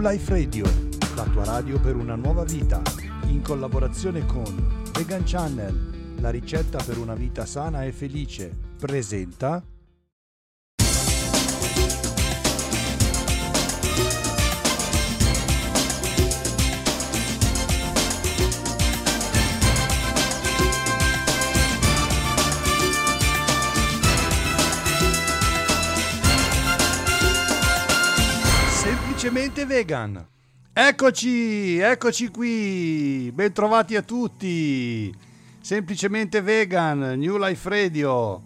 New Life Radio, la tua radio per una nuova vita, in collaborazione con Vegan Channel, la ricetta per una vita sana e felice, presenta Vegan. Eccoci, eccoci qui. Bentrovati a tutti. Semplicemente vegan, New Life Radio,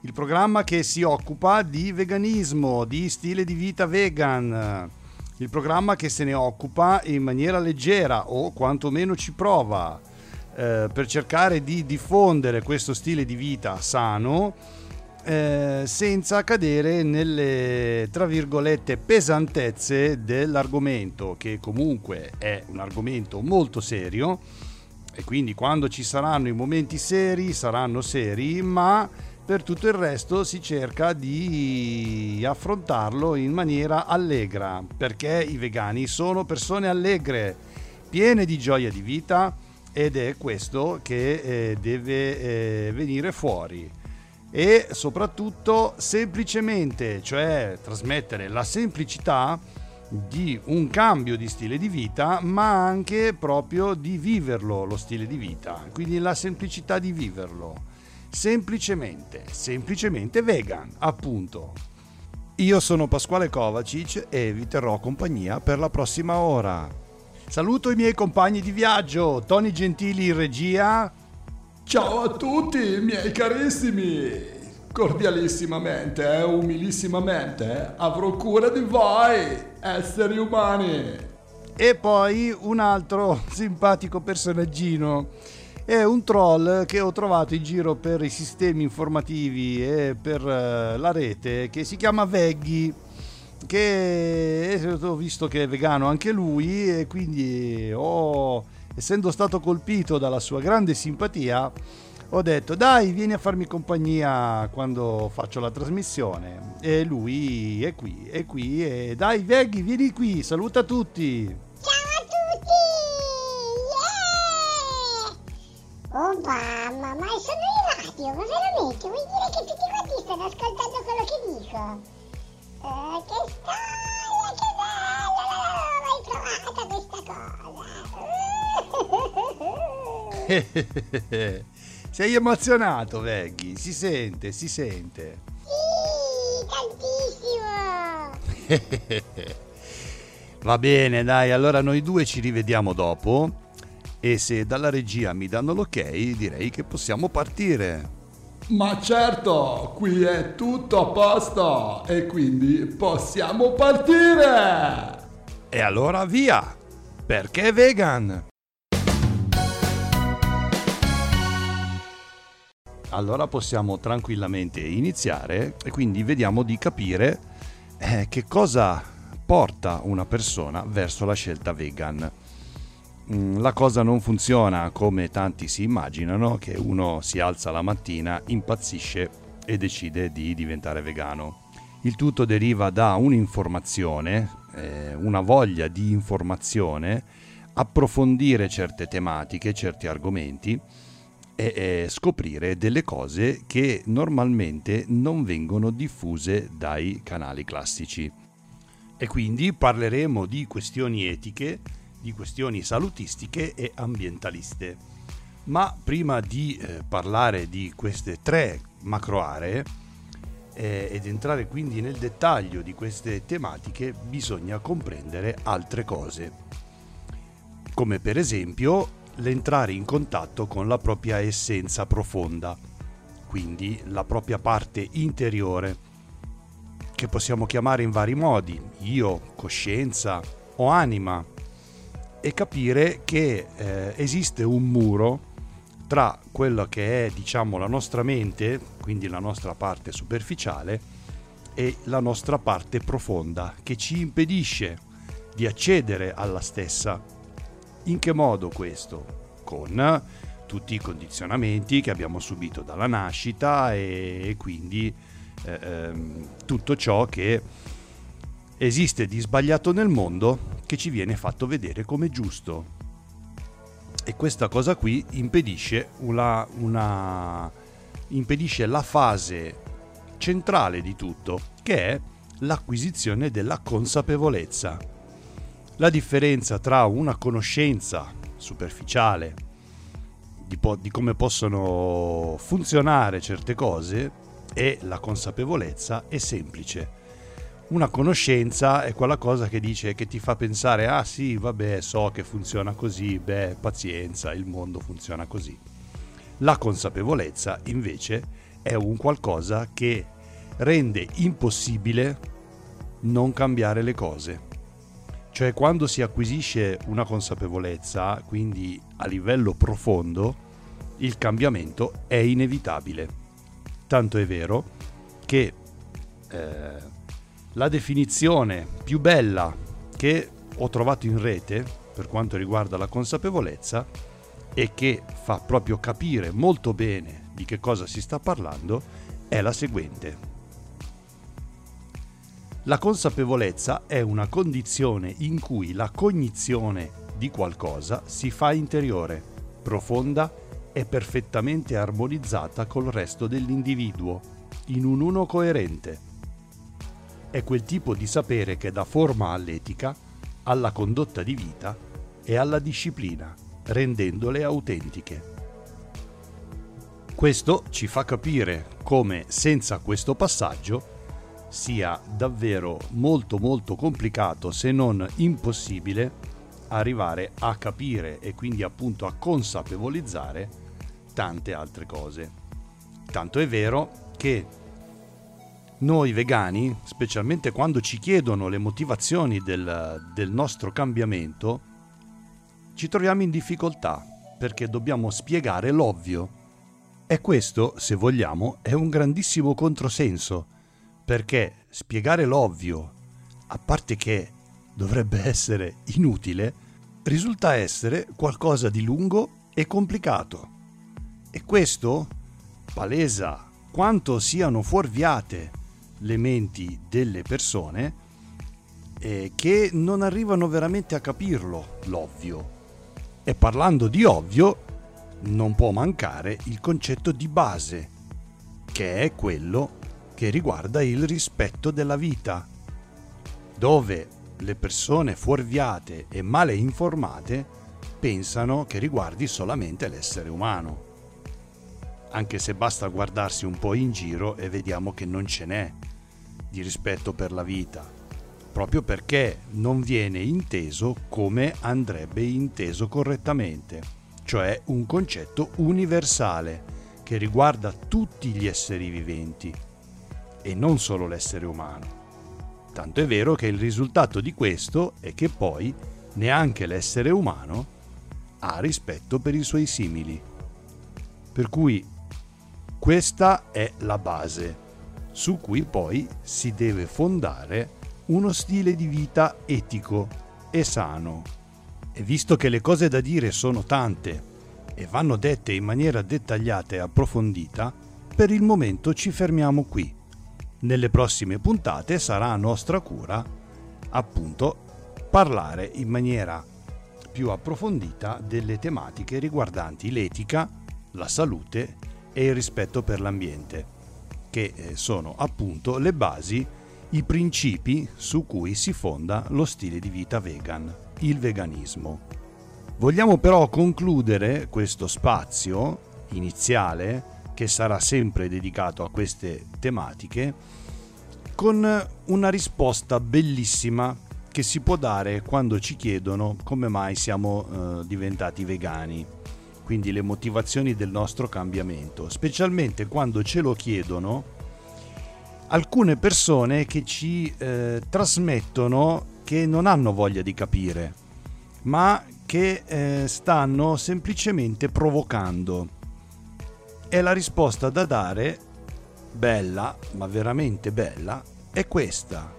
il programma che si occupa di veganismo, di stile di vita vegan. Il programma che se ne occupa in maniera leggera o quantomeno ci prova eh, per cercare di diffondere questo stile di vita sano eh, senza cadere nelle tra virgolette pesantezze dell'argomento che comunque è un argomento molto serio e quindi quando ci saranno i momenti seri saranno seri ma per tutto il resto si cerca di affrontarlo in maniera allegra perché i vegani sono persone allegre piene di gioia di vita ed è questo che eh, deve eh, venire fuori e soprattutto semplicemente, cioè trasmettere la semplicità di un cambio di stile di vita, ma anche proprio di viverlo lo stile di vita, quindi la semplicità di viverlo. Semplicemente, semplicemente vegan, appunto. Io sono Pasquale Kovacic e vi terrò compagnia per la prossima ora. Saluto i miei compagni di viaggio, Tony Gentili in regia, Ciao a tutti, miei carissimi! Cordialissimamente e umilissimamente avrò cura di voi, esseri umani! E poi un altro simpatico personaggino. È un troll che ho trovato in giro per i sistemi informativi e per eh, la rete che si chiama Veggy che ho visto che è vegano anche lui e quindi ho essendo stato colpito dalla sua grande simpatia, ho detto dai vieni a farmi compagnia quando faccio la trasmissione e lui è qui, è qui e dai Veghi vieni qui, saluta tutti. Ciao a tutti! Yeah! Oh mamma, ma sono in radio, ma veramente? Vuol dire che tutti quanti stanno ascoltando quello che dico? Eh, che storia, che bella! L'hai trovata questa cosa? Sei emozionato, Veggy, si sente, si sente. Sì, tantissimo. Va bene, dai, allora noi due ci rivediamo dopo e se dalla regia mi danno l'ok direi che possiamo partire. Ma certo, qui è tutto a posto e quindi possiamo partire! E allora via! Perché vegan? Allora possiamo tranquillamente iniziare e quindi vediamo di capire eh, che cosa porta una persona verso la scelta vegan. Mm, la cosa non funziona come tanti si immaginano, che uno si alza la mattina, impazzisce e decide di diventare vegano. Il tutto deriva da un'informazione, eh, una voglia di informazione, approfondire certe tematiche, certi argomenti e scoprire delle cose che normalmente non vengono diffuse dai canali classici. E quindi parleremo di questioni etiche, di questioni salutistiche e ambientaliste. Ma prima di eh, parlare di queste tre macro aree eh, ed entrare quindi nel dettaglio di queste tematiche, bisogna comprendere altre cose, come per esempio l'entrare in contatto con la propria essenza profonda, quindi la propria parte interiore, che possiamo chiamare in vari modi, io, coscienza o anima, e capire che eh, esiste un muro tra quello che è diciamo la nostra mente, quindi la nostra parte superficiale, e la nostra parte profonda, che ci impedisce di accedere alla stessa in che modo questo? Con tutti i condizionamenti che abbiamo subito dalla nascita e quindi eh, ehm, tutto ciò che esiste di sbagliato nel mondo che ci viene fatto vedere come giusto. E questa cosa qui impedisce, una, una, impedisce la fase centrale di tutto, che è l'acquisizione della consapevolezza. La differenza tra una conoscenza superficiale di, po- di come possono funzionare certe cose e la consapevolezza è semplice. Una conoscenza è quella cosa che dice che ti fa pensare ah sì, vabbè, so che funziona così, beh, pazienza, il mondo funziona così. La consapevolezza invece è un qualcosa che rende impossibile non cambiare le cose. Cioè quando si acquisisce una consapevolezza, quindi a livello profondo, il cambiamento è inevitabile. Tanto è vero che eh, la definizione più bella che ho trovato in rete per quanto riguarda la consapevolezza e che fa proprio capire molto bene di che cosa si sta parlando è la seguente. La consapevolezza è una condizione in cui la cognizione di qualcosa si fa interiore, profonda e perfettamente armonizzata col resto dell'individuo, in un uno coerente. È quel tipo di sapere che dà forma all'etica, alla condotta di vita e alla disciplina, rendendole autentiche. Questo ci fa capire come senza questo passaggio sia davvero molto molto complicato se non impossibile arrivare a capire e quindi appunto a consapevolizzare tante altre cose. Tanto è vero che noi vegani, specialmente quando ci chiedono le motivazioni del, del nostro cambiamento, ci troviamo in difficoltà perché dobbiamo spiegare l'ovvio. E questo, se vogliamo, è un grandissimo controsenso perché spiegare l'ovvio, a parte che dovrebbe essere inutile, risulta essere qualcosa di lungo e complicato. E questo palesa quanto siano fuorviate le menti delle persone eh, che non arrivano veramente a capirlo, l'ovvio. E parlando di ovvio, non può mancare il concetto di base, che è quello che riguarda il rispetto della vita, dove le persone fuorviate e male informate pensano che riguardi solamente l'essere umano. Anche se basta guardarsi un po' in giro e vediamo che non ce n'è di rispetto per la vita, proprio perché non viene inteso come andrebbe inteso correttamente, cioè un concetto universale che riguarda tutti gli esseri viventi e non solo l'essere umano. Tanto è vero che il risultato di questo è che poi neanche l'essere umano ha rispetto per i suoi simili. Per cui questa è la base su cui poi si deve fondare uno stile di vita etico e sano. E visto che le cose da dire sono tante e vanno dette in maniera dettagliata e approfondita, per il momento ci fermiamo qui nelle prossime puntate sarà nostra cura appunto parlare in maniera più approfondita delle tematiche riguardanti l'etica, la salute e il rispetto per l'ambiente, che eh, sono appunto le basi, i principi su cui si fonda lo stile di vita vegan, il veganismo. Vogliamo però concludere questo spazio iniziale che sarà sempre dedicato a queste tematiche, con una risposta bellissima che si può dare quando ci chiedono come mai siamo eh, diventati vegani, quindi le motivazioni del nostro cambiamento, specialmente quando ce lo chiedono alcune persone che ci eh, trasmettono che non hanno voglia di capire, ma che eh, stanno semplicemente provocando e la risposta da dare, bella, ma veramente bella, è questa.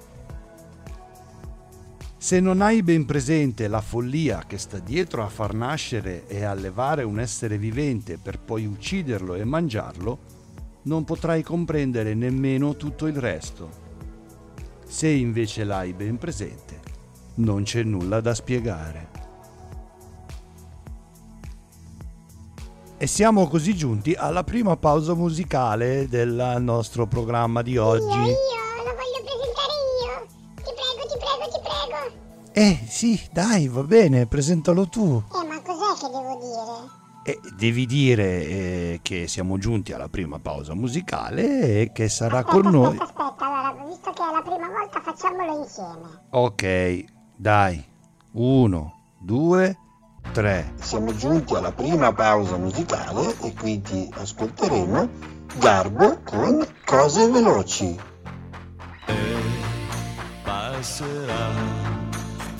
Se non hai ben presente la follia che sta dietro a far nascere e allevare un essere vivente per poi ucciderlo e mangiarlo, non potrai comprendere nemmeno tutto il resto. Se invece l'hai ben presente, non c'è nulla da spiegare. E siamo così giunti alla prima pausa musicale del nostro programma di oggi. Io, voglio presentare io. Ti prego, ti prego, ti prego. Eh, sì, dai, va bene, presentalo tu. Eh, ma cos'è che devo dire? E devi dire eh, che siamo giunti alla prima pausa musicale e che sarà aspetta, con noi. Aspetta, aspetta, allora, visto che è la prima volta, facciamolo insieme. Ok, dai. Uno, due, tre. Siamo giunti alla prima pausa musicale e quindi ascolteremo Garbo con Cose Veloci. E passerà,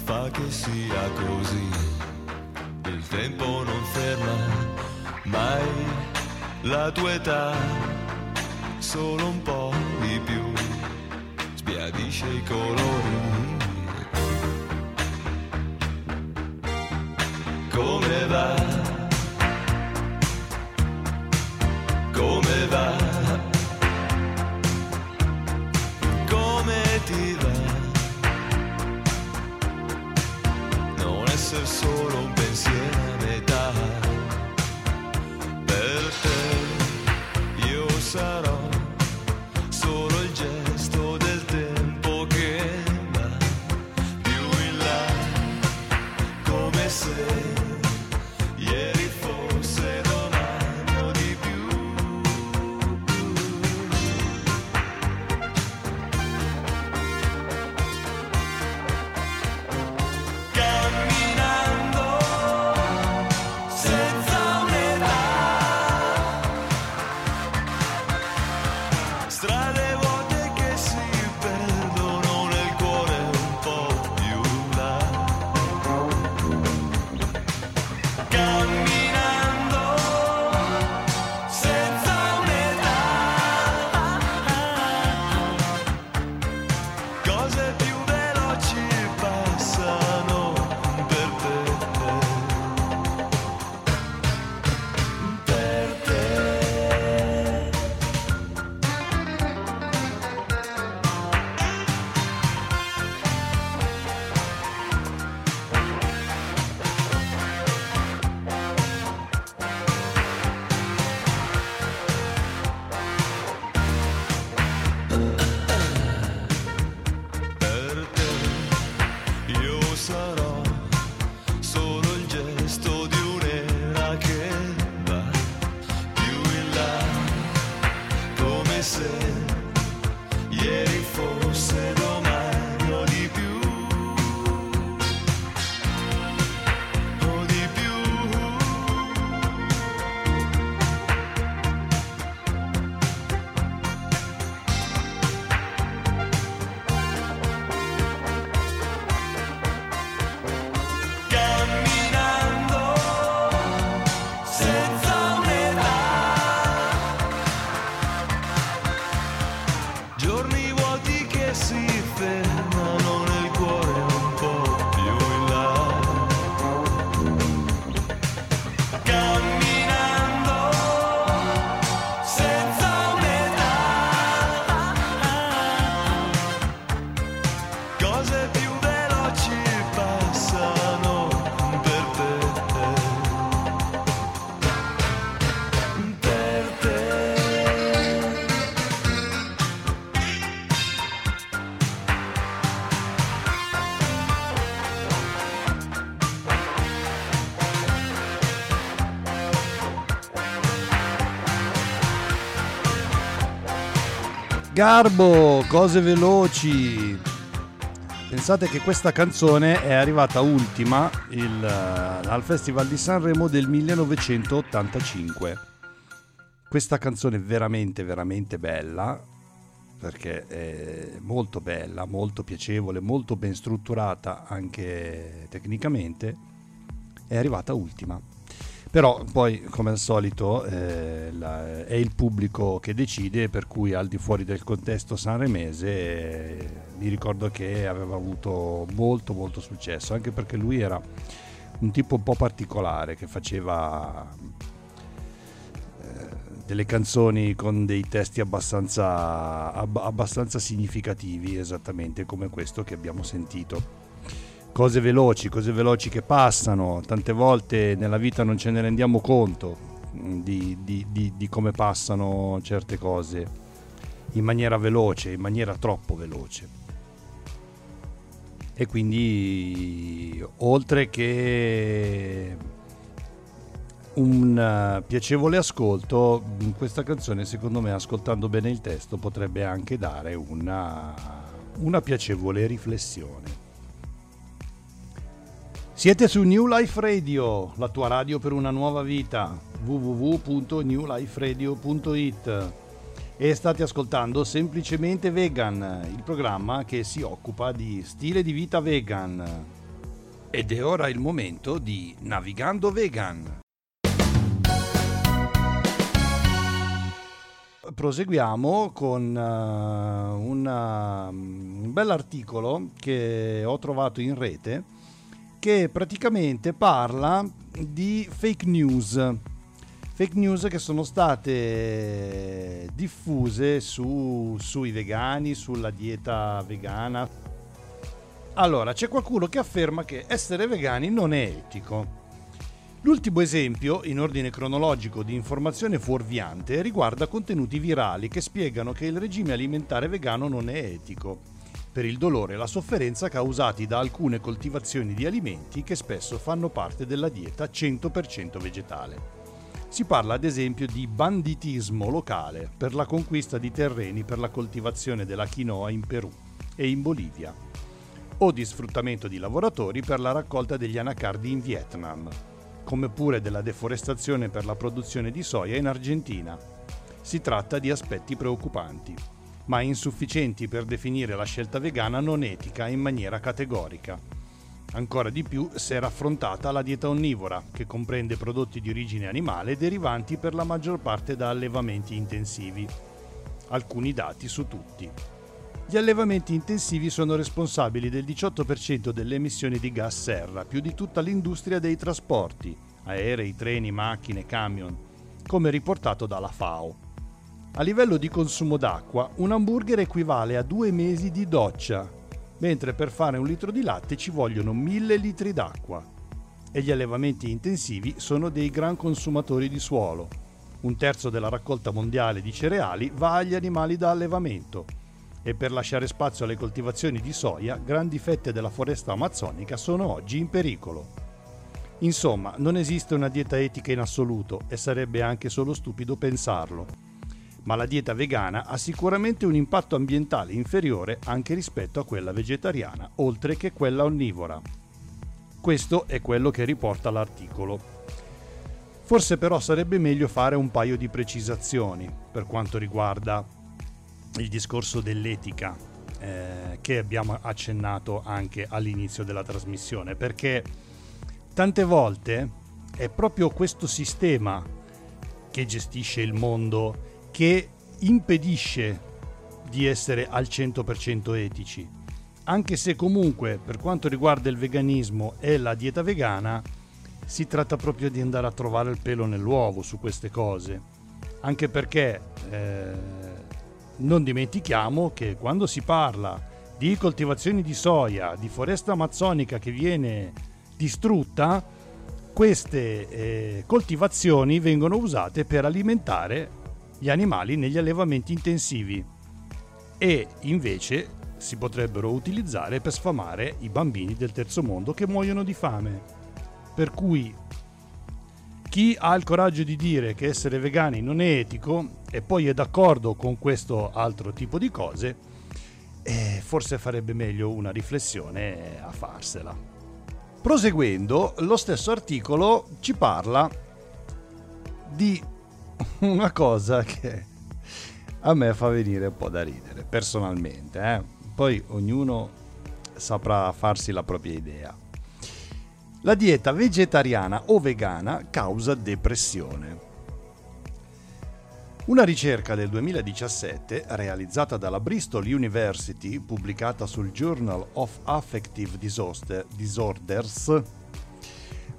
fa che sia così. Il tempo non ferma mai la tua età, solo un po' di più, sbiadisce i colori. Garbo, cose veloci. Pensate che questa canzone è arrivata ultima il, al Festival di Sanremo del 1985. Questa canzone è veramente, veramente bella, perché è molto bella, molto piacevole, molto ben strutturata anche tecnicamente, è arrivata ultima. Però poi, come al solito, eh, la- è il pubblico che decide, per cui al di fuori del contesto sanremese eh, ricordo che aveva avuto molto molto successo, anche perché lui era un tipo un po' particolare che faceva eh, delle canzoni con dei testi abbastanza, ab- abbastanza significativi, esattamente come questo che abbiamo sentito. Cose veloci, cose veloci che passano, tante volte nella vita non ce ne rendiamo conto mm, di, di- di- di come passano certe cose in maniera veloce, in maniera troppo veloce. E quindi oltre che un eh, piacevole ascolto, questa canzone secondo me ascoltando bene il testo potrebbe anche dare una, una piacevole riflessione. Siete su New Life Radio, la tua radio per una nuova vita, www.newliferadio.it e state ascoltando Semplicemente Vegan, il programma che si occupa di stile di vita vegan. Ed è ora il momento di Navigando Vegan. Proseguiamo con eh, una- un bell'articolo che ho trovato in rete che praticamente parla di fake news. Fake news che sono state diffuse su- sui vegani, sulla dieta vegana. Allora, c'è qualcuno che afferma che essere vegani non è etico. L'ultimo esempio, in ordine cronologico di informazione fuorviante, riguarda contenuti virali che spiegano che il regime alimentare vegano non è etico, per il dolore e la sofferenza causati da alcune coltivazioni di alimenti che spesso fanno parte della dieta 100% vegetale. Si parla ad esempio di banditismo locale per la conquista di terreni per la coltivazione della quinoa in Perù e in Bolivia, o di sfruttamento di lavoratori per la raccolta degli anacardi in Vietnam, come pure della deforestazione per la produzione di soia in Argentina. Si tratta di aspetti preoccupanti, ma insufficienti per definire la scelta vegana non etica in maniera categorica. Ancora di più se era affrontata la dieta onnivora, che comprende prodotti di origine animale derivanti per la maggior parte da allevamenti intensivi. Alcuni dati su tutti. Gli allevamenti intensivi sono responsabili del 18% delle emissioni di gas serra, più di tutta l'industria dei trasporti, aerei, treni, macchine, camion, come riportato dalla FAO. A livello di consumo d'acqua, un hamburger equivale a due mesi di doccia, mentre per fare un litro di latte ci vogliono 1000 litri d'acqua. E gli allevamenti intensivi sono dei gran consumatori di suolo. Un terzo della raccolta mondiale di cereali va agli animali da allevamento e per lasciare spazio alle coltivazioni di soia, grandi fette della foresta amazzonica sono oggi in pericolo. Insomma, non esiste una dieta etica in assoluto e sarebbe anche solo stupido pensarlo. Ma la dieta vegana ha sicuramente un impatto ambientale inferiore anche rispetto a quella vegetariana, oltre che quella onnivora. Questo è quello che riporta l'articolo. Forse però sarebbe meglio fare un paio di precisazioni per quanto riguarda il discorso dell'etica eh, che abbiamo accennato anche all'inizio della trasmissione, perché tante volte è proprio questo sistema che gestisce il mondo che impedisce di essere al 100% etici, anche se comunque per quanto riguarda il veganismo e la dieta vegana si tratta proprio di andare a trovare il pelo nell'uovo su queste cose, anche perché eh, non dimentichiamo che quando si parla di coltivazioni di soia, di foresta amazzonica che viene distrutta, queste eh, coltivazioni vengono usate per alimentare gli animali negli allevamenti intensivi e invece si potrebbero utilizzare per sfamare i bambini del terzo mondo che muoiono di fame. Per cui chi ha il coraggio di dire che essere vegani non è etico e poi è d'accordo con questo altro tipo di cose, eh, forse farebbe meglio una riflessione a farsela. Proseguendo, lo stesso articolo ci parla di una cosa che a me fa venire un po' da ridere, personalmente. eh. Poi ognuno saprà farsi la propria idea. La dieta vegetariana o vegana causa depressione. Una ricerca del 2017, realizzata dalla Bristol University, pubblicata sul Journal of Affective Disorder- Disorders,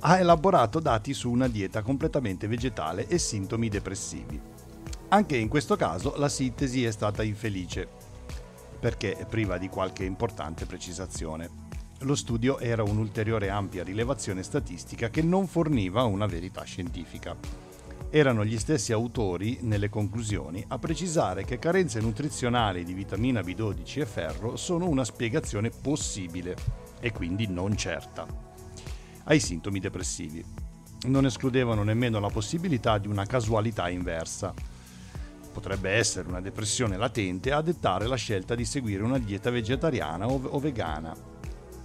ha elaborato dati su una dieta completamente vegetale e sintomi depressivi. Anche in questo caso la sintesi è stata infelice, perché è priva di qualche importante precisazione. Lo studio era un'ulteriore ampia rilevazione statistica che non forniva una verità scientifica. Erano gli stessi autori, nelle conclusioni, a precisare che carenze nutrizionali di vitamina B12 e ferro sono una spiegazione possibile e quindi non certa ai sintomi depressivi. Non escludevano nemmeno la possibilità di una casualità inversa. Potrebbe essere una depressione latente a dettare la scelta di seguire una dieta vegetariana o, vegana.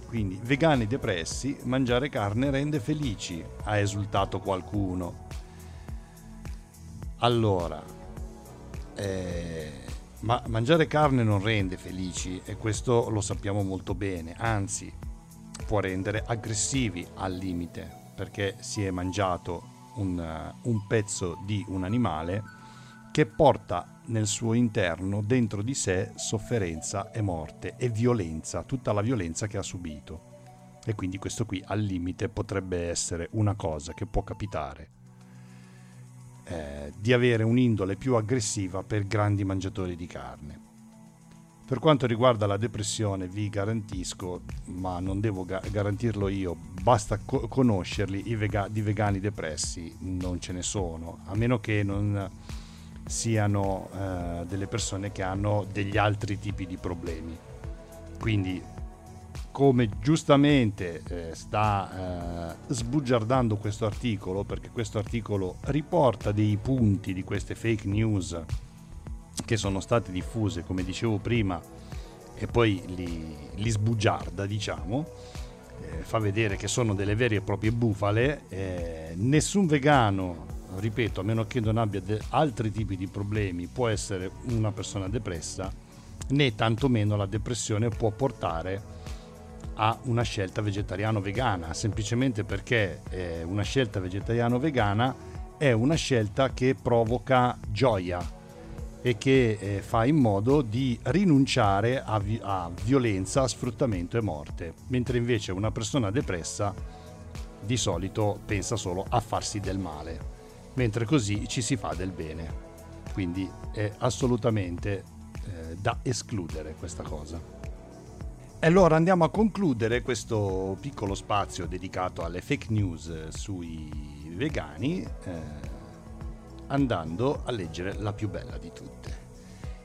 Quindi, vegani depressi, mangiare carne rende felici, ha esultato qualcuno. Allora, eh, ma mangiare carne non rende felici e questo lo sappiamo molto bene, anzi può rendere aggressivi al limite perché si è mangiato un, uh, un pezzo di un animale che porta nel suo interno dentro di sé sofferenza e morte e violenza, tutta la violenza che ha subito. E quindi questo qui al limite potrebbe essere una cosa che può capitare. Eh, di avere un'indole più aggressiva per grandi mangiatori di carne. Per quanto riguarda la depressione, vi garantisco, ma non devo ga- garantirlo io, basta co- conoscerli, vega- di vegani depressi non ce ne sono, a meno che non siano eh, delle persone che hanno degli altri tipi di problemi. Quindi, come giustamente eh, sta eh, sbugiardando questo articolo, perché questo articolo riporta dei punti di queste fake news che sono state diffuse, come dicevo prima, e poi li, li sbugiarda, diciamo, eh, fa vedere che sono delle vere e proprie bufale. Eh, nessun vegano, ripeto, a meno che non abbia de- altri tipi di problemi, può essere una persona depressa, né tantomeno la depressione può portare a una scelta vegetariano-vegana, semplicemente perché eh, una scelta vegetariano-vegana è una scelta che provoca gioia, e che eh, fa in modo di rinunciare a, vi- a violenza, sfruttamento e morte, mentre invece una persona depressa di solito pensa solo a farsi del male, mentre così ci si fa del bene. Quindi è assolutamente eh, da escludere questa cosa. E allora andiamo a concludere questo piccolo spazio dedicato alle fake news sui vegani. Eh, andando a leggere la più bella di tutte.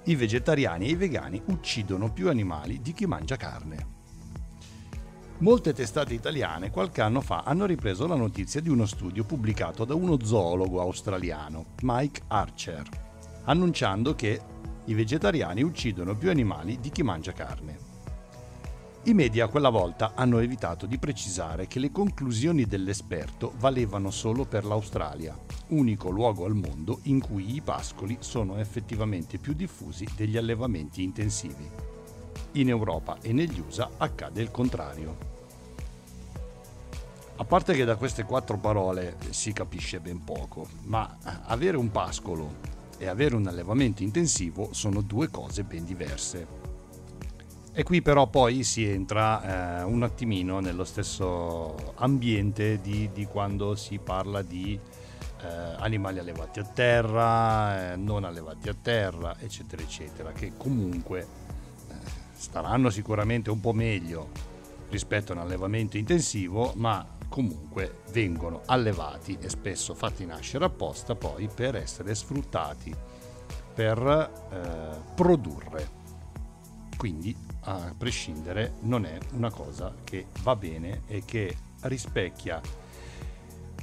I vegetariani e i vegani uccidono più animali di chi mangia carne. Molte testate italiane qualche anno fa hanno ripreso la notizia di uno studio pubblicato da uno zoologo australiano, Mike Archer, annunciando che i vegetariani uccidono più animali di chi mangia carne. I media quella volta hanno evitato di precisare che le conclusioni dell'esperto valevano solo per l'Australia, unico luogo al mondo in cui i pascoli sono effettivamente più diffusi degli allevamenti intensivi. In Europa e negli USA accade il contrario. A parte che da queste quattro parole si capisce ben poco, ma avere un pascolo e avere un allevamento intensivo sono due cose ben diverse. E qui però poi si entra eh, un attimino nello stesso ambiente di, di quando si parla di eh, animali allevati a terra, eh, non allevati a terra, eccetera, eccetera, che comunque eh, staranno sicuramente un po' meglio rispetto a un allevamento intensivo, ma comunque vengono allevati e spesso fatti nascere apposta poi per essere sfruttati, per eh, produrre. Quindi a prescindere non è una cosa che va bene e che rispecchia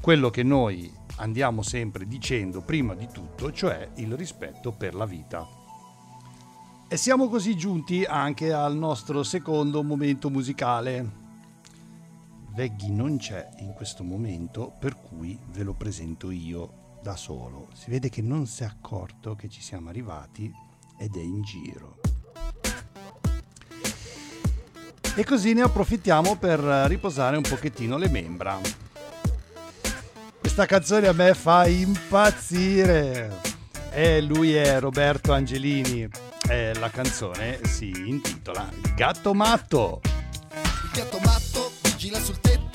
quello che noi andiamo sempre dicendo prima di tutto, cioè il rispetto per la vita. E siamo così giunti anche al nostro secondo momento musicale. Veggy non c'è in questo momento, per cui ve lo presento io da solo. Si vede che non si è accorto che ci siamo arrivati ed è in giro. E così ne approfittiamo per riposare un pochettino le membra. Questa canzone a me fa impazzire. E lui è Roberto Angelini. E la canzone si intitola Gatto matto. Il gatto matto vigila sul tetto,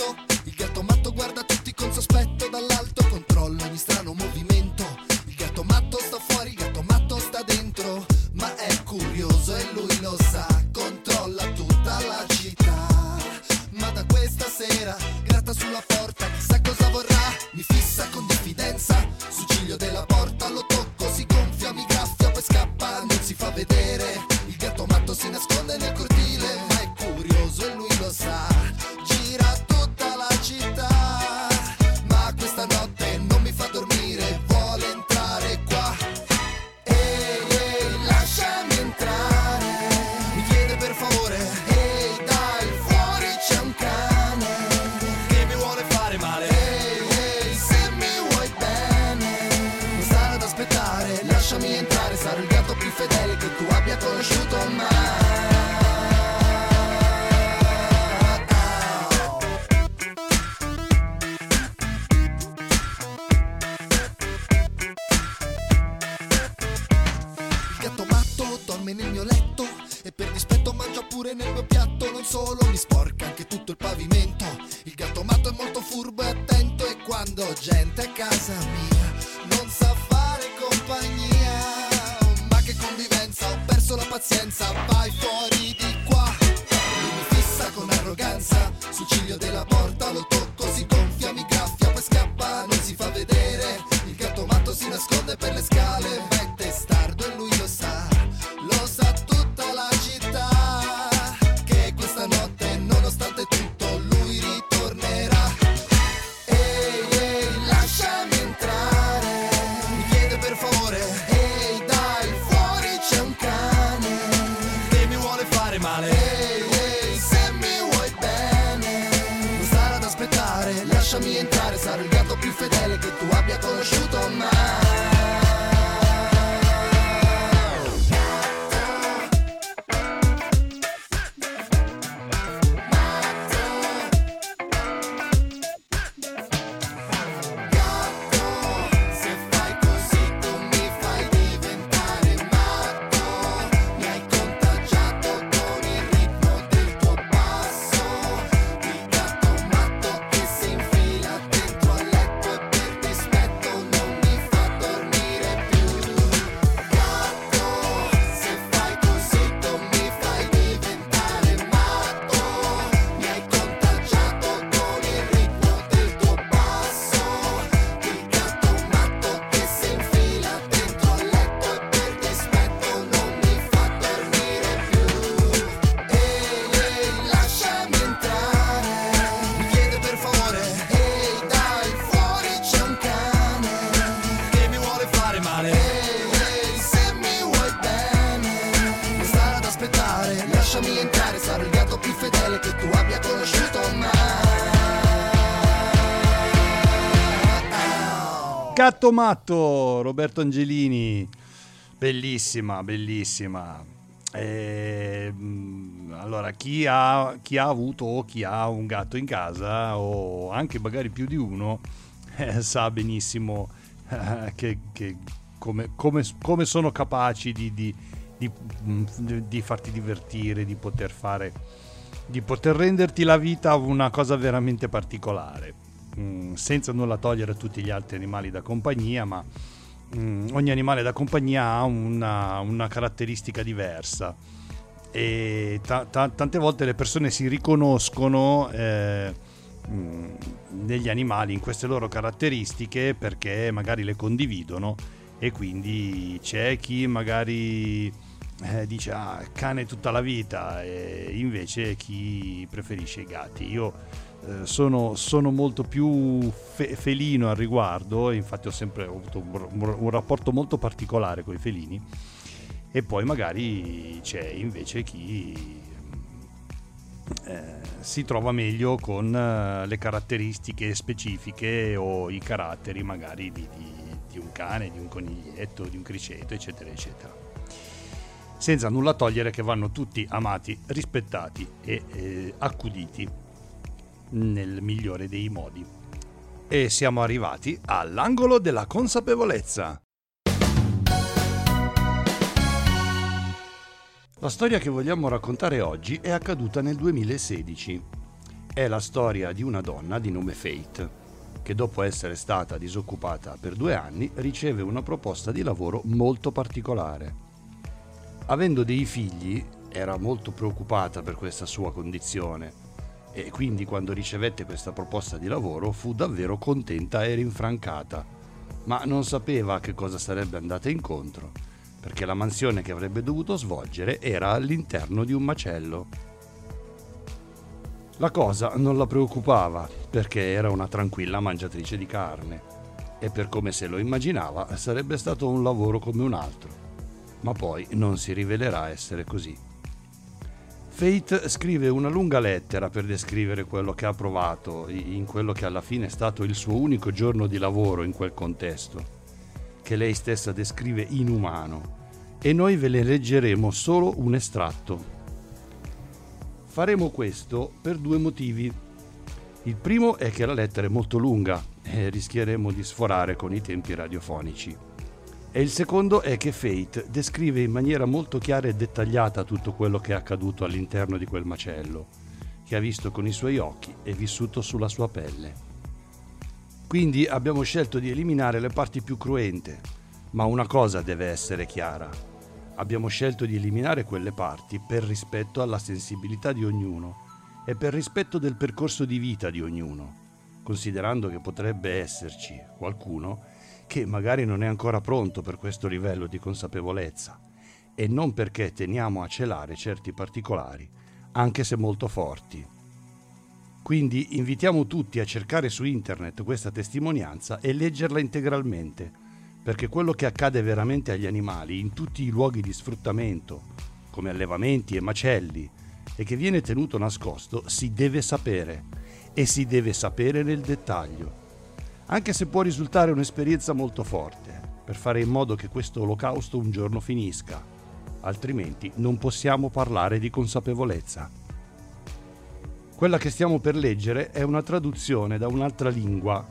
arroganza sul ciglio della porta, Gatto matto, Roberto Angelini. Bellissima, bellissima. E, mm, allora, chi ha, chi ha avuto o chi ha un gatto in casa, o anche magari più di uno, eh, sa benissimo eh, che, che come, come- come sono capaci di, di- di- mm, di farti divertire, di poter fare, di poter renderti la vita una cosa veramente particolare. Mm, senza nulla togliere a tutti gli altri animali da compagnia, ma mm, ogni animale da compagnia ha una, una caratteristica diversa e ta- ta- tante volte le persone si riconoscono eh, mm, negli animali in queste loro caratteristiche perché magari le condividono e quindi c'è chi magari eh, dice ah, cane tutta la vita e invece chi preferisce i gatti. Io sono, sono molto più fe- felino al riguardo, infatti ho sempre avuto un, un rapporto molto particolare con i felini e poi magari c'è invece chi eh, si trova meglio con eh, le caratteristiche specifiche o i caratteri magari di, di- di un cane, di un coniglietto, di un criceto, eccetera, eccetera. Senza nulla togliere che vanno tutti amati, rispettati e eh, accuditi nel migliore dei modi. E siamo arrivati all'angolo della consapevolezza. La storia che vogliamo raccontare oggi è accaduta nel 2016. È la storia di una donna di nome Faith, che dopo essere stata disoccupata per due anni riceve una proposta di lavoro molto particolare. Avendo dei figli, era molto preoccupata per questa sua condizione e quindi quando ricevette questa proposta di lavoro fu davvero contenta e rinfrancata, ma non sapeva a che cosa sarebbe andata incontro, perché la mansione che avrebbe dovuto svolgere era all'interno di un macello. La cosa non la preoccupava, perché era una tranquilla mangiatrice di carne, e per come se lo immaginava sarebbe stato un lavoro come un altro, ma poi non si rivelerà essere così. Fate scrive una lunga lettera per descrivere quello che ha provato in quello che alla fine è stato il suo unico giorno di lavoro in quel contesto, che lei stessa descrive inumano, e noi ve ne leggeremo solo un estratto. Faremo questo per due motivi. Il primo è che la lettera è molto lunga e rischieremo di sforare con i tempi radiofonici. E il secondo è che Fate descrive in maniera molto chiara e dettagliata tutto quello che è accaduto all'interno di quel macello, che ha visto con i suoi occhi e vissuto sulla sua pelle. Quindi abbiamo scelto di eliminare le parti più cruente, ma una cosa deve essere chiara. Abbiamo scelto di eliminare quelle parti per rispetto alla sensibilità di ognuno e per rispetto del percorso di vita di ognuno, considerando che potrebbe esserci qualcuno che magari non è ancora pronto per questo livello di consapevolezza. E non perché teniamo a celare certi particolari, anche se molto forti. Quindi invitiamo tutti a cercare su internet questa testimonianza e leggerla integralmente, perché quello che accade veramente agli animali in tutti i luoghi di sfruttamento, come allevamenti e macelli, e che viene tenuto nascosto, si deve sapere. E si deve sapere nel dettaglio, anche se può risultare un'esperienza molto forte, per fare in modo che questo olocausto un giorno finisca, altrimenti non possiamo parlare di consapevolezza. Quella che stiamo per leggere è una traduzione da un'altra lingua,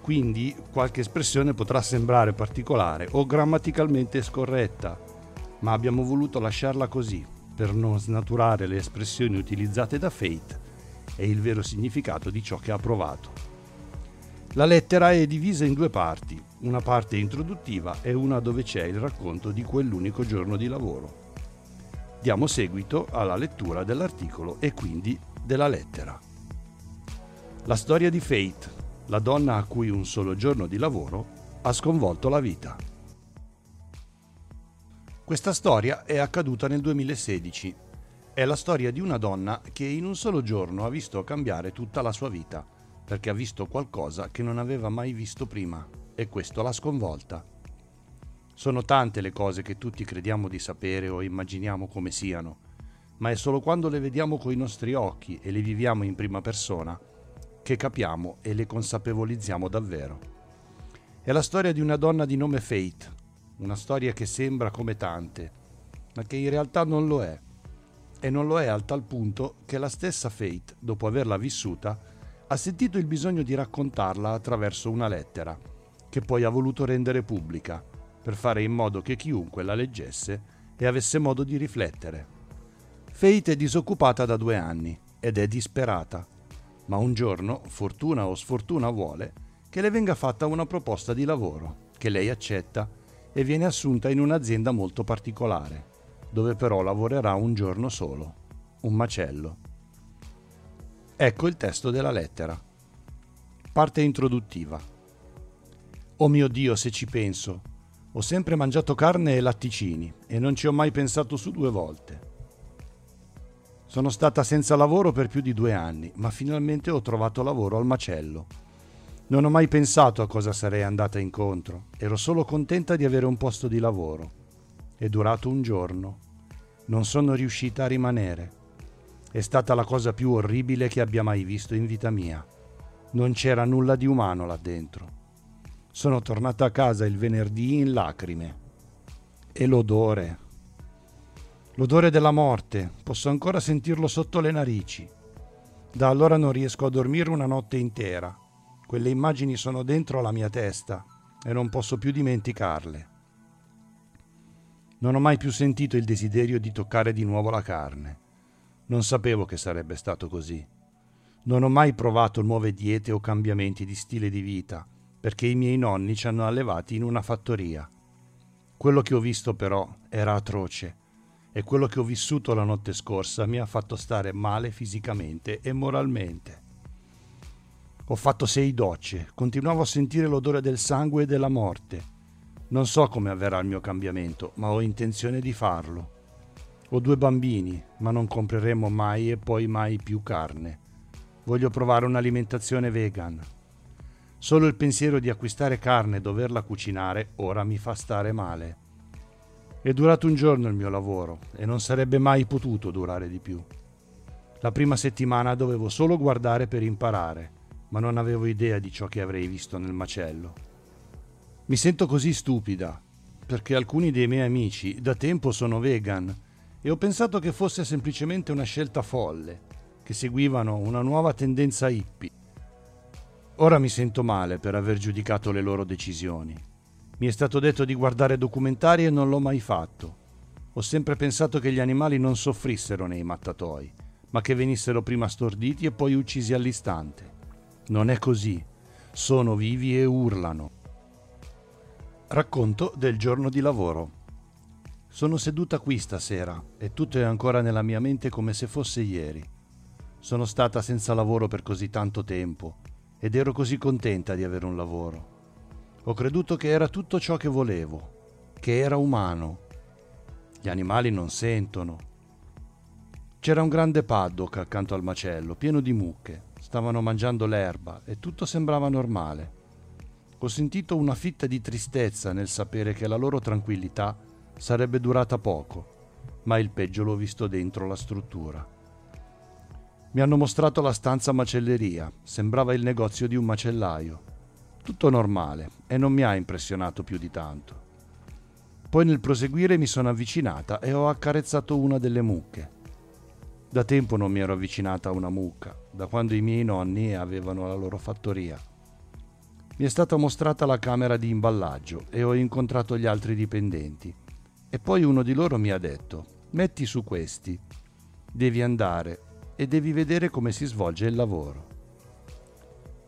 quindi qualche espressione potrà sembrare particolare o grammaticalmente scorretta, ma abbiamo voluto lasciarla così per non snaturare le espressioni utilizzate da Fate e il vero significato di ciò che ha provato. La lettera è divisa in due parti, una parte introduttiva e una dove c'è il racconto di quell'unico giorno di lavoro. Diamo seguito alla lettura dell'articolo e quindi della lettera. La storia di Fate, la donna a cui un solo giorno di lavoro ha sconvolto la vita. Questa storia è accaduta nel 2016. È la storia di una donna che in un solo giorno ha visto cambiare tutta la sua vita, perché ha visto qualcosa che non aveva mai visto prima e questo l'ha sconvolta. Sono tante le cose che tutti crediamo di sapere o immaginiamo come siano, ma è solo quando le vediamo coi nostri occhi e le viviamo in prima persona che capiamo e le consapevolizziamo davvero. È la storia di una donna di nome Fate, una storia che sembra come tante, ma che in realtà non lo è. E non lo è al tal punto che la stessa Fate, dopo averla vissuta, ha sentito il bisogno di raccontarla attraverso una lettera, che poi ha voluto rendere pubblica, per fare in modo che chiunque la leggesse e avesse modo di riflettere. Fate è disoccupata da due anni ed è disperata, ma un giorno, fortuna o sfortuna vuole, che le venga fatta una proposta di lavoro, che lei accetta e viene assunta in un'azienda molto particolare, dove però lavorerà un giorno solo, un macello. Ecco il testo della lettera. Parte introduttiva. Oh mio Dio, se ci penso, ho sempre mangiato carne e latticini e non ci ho mai pensato su due volte. Sono stata senza lavoro per più di due anni, ma finalmente ho trovato lavoro al macello non ho mai pensato a cosa sarei andata incontro, ero solo contenta di avere un posto di lavoro. È durato un giorno. Non sono riuscita a rimanere. È stata la cosa più orribile che abbia mai visto in vita mia. Non c'era nulla di umano là dentro. Sono tornata a casa il venerdì in lacrime. E l'odore. L'odore della morte, posso ancora sentirlo sotto le narici. Da allora non riesco a dormire una notte intera quelle immagini sono dentro la mia testa e non posso più dimenticarle. Non ho mai più sentito il desiderio di toccare di nuovo la carne. Non sapevo che sarebbe stato così. Non ho mai provato nuove diete o cambiamenti di stile di vita, perché i miei nonni ci hanno allevati in una fattoria. Quello che ho visto però era atroce e quello che ho vissuto la notte scorsa mi ha fatto stare male fisicamente e moralmente. Ho fatto sei docce, continuavo a sentire l'odore del sangue e della morte. Non so come avverrà il mio cambiamento, ma ho intenzione di farlo. Ho due bambini, ma non compreremo mai e poi mai più carne. Voglio provare un'alimentazione vegan. Solo il pensiero di acquistare carne e doverla cucinare ora mi fa stare male. È durato un giorno il mio lavoro e non sarebbe mai potuto durare di più. La prima settimana dovevo solo guardare per imparare ma non avevo idea di ciò che avrei visto nel macello. Mi sento così stupida. perché alcuni dei miei amici da tempo sono vegan e ho pensato che fosse semplicemente una scelta folle, che seguivano una nuova tendenza hippie. Ora mi sento male per aver giudicato le loro decisioni. Mi è stato detto di guardare documentari e non l'ho mai fatto. Ho sempre pensato che gli animali non soffrissero nei mattatoi, ma che venissero prima storditi e poi uccisi all'istante. Non è così. Sono vivi e urlano. Racconto del giorno di lavoro. Sono seduta qui stasera e tutto è ancora nella mia mente come se fosse ieri. Sono stata senza lavoro per così tanto tempo ed ero così contenta di avere un lavoro. Ho creduto che era tutto ciò che volevo, che era umano. Gli animali non sentono. C'era un grande paddock accanto al macello, pieno di mucche. Stavano mangiando l'erba e tutto sembrava normale. Ho sentito una fitta di tristezza nel sapere che la loro tranquillità sarebbe durata poco, ma il peggio l'ho visto dentro la struttura. Mi hanno mostrato la stanza macelleria, sembrava il negozio di un macellaio. Tutto normale e non mi ha impressionato più di tanto. Poi nel proseguire mi sono avvicinata e ho accarezzato una delle mucche. Da tempo non mi ero avvicinata a una mucca, da quando i miei nonni avevano la loro fattoria. Mi è stata mostrata la camera di imballaggio e ho incontrato gli altri dipendenti. E poi uno di loro mi ha detto, metti su questi, devi andare e devi vedere come si svolge il lavoro.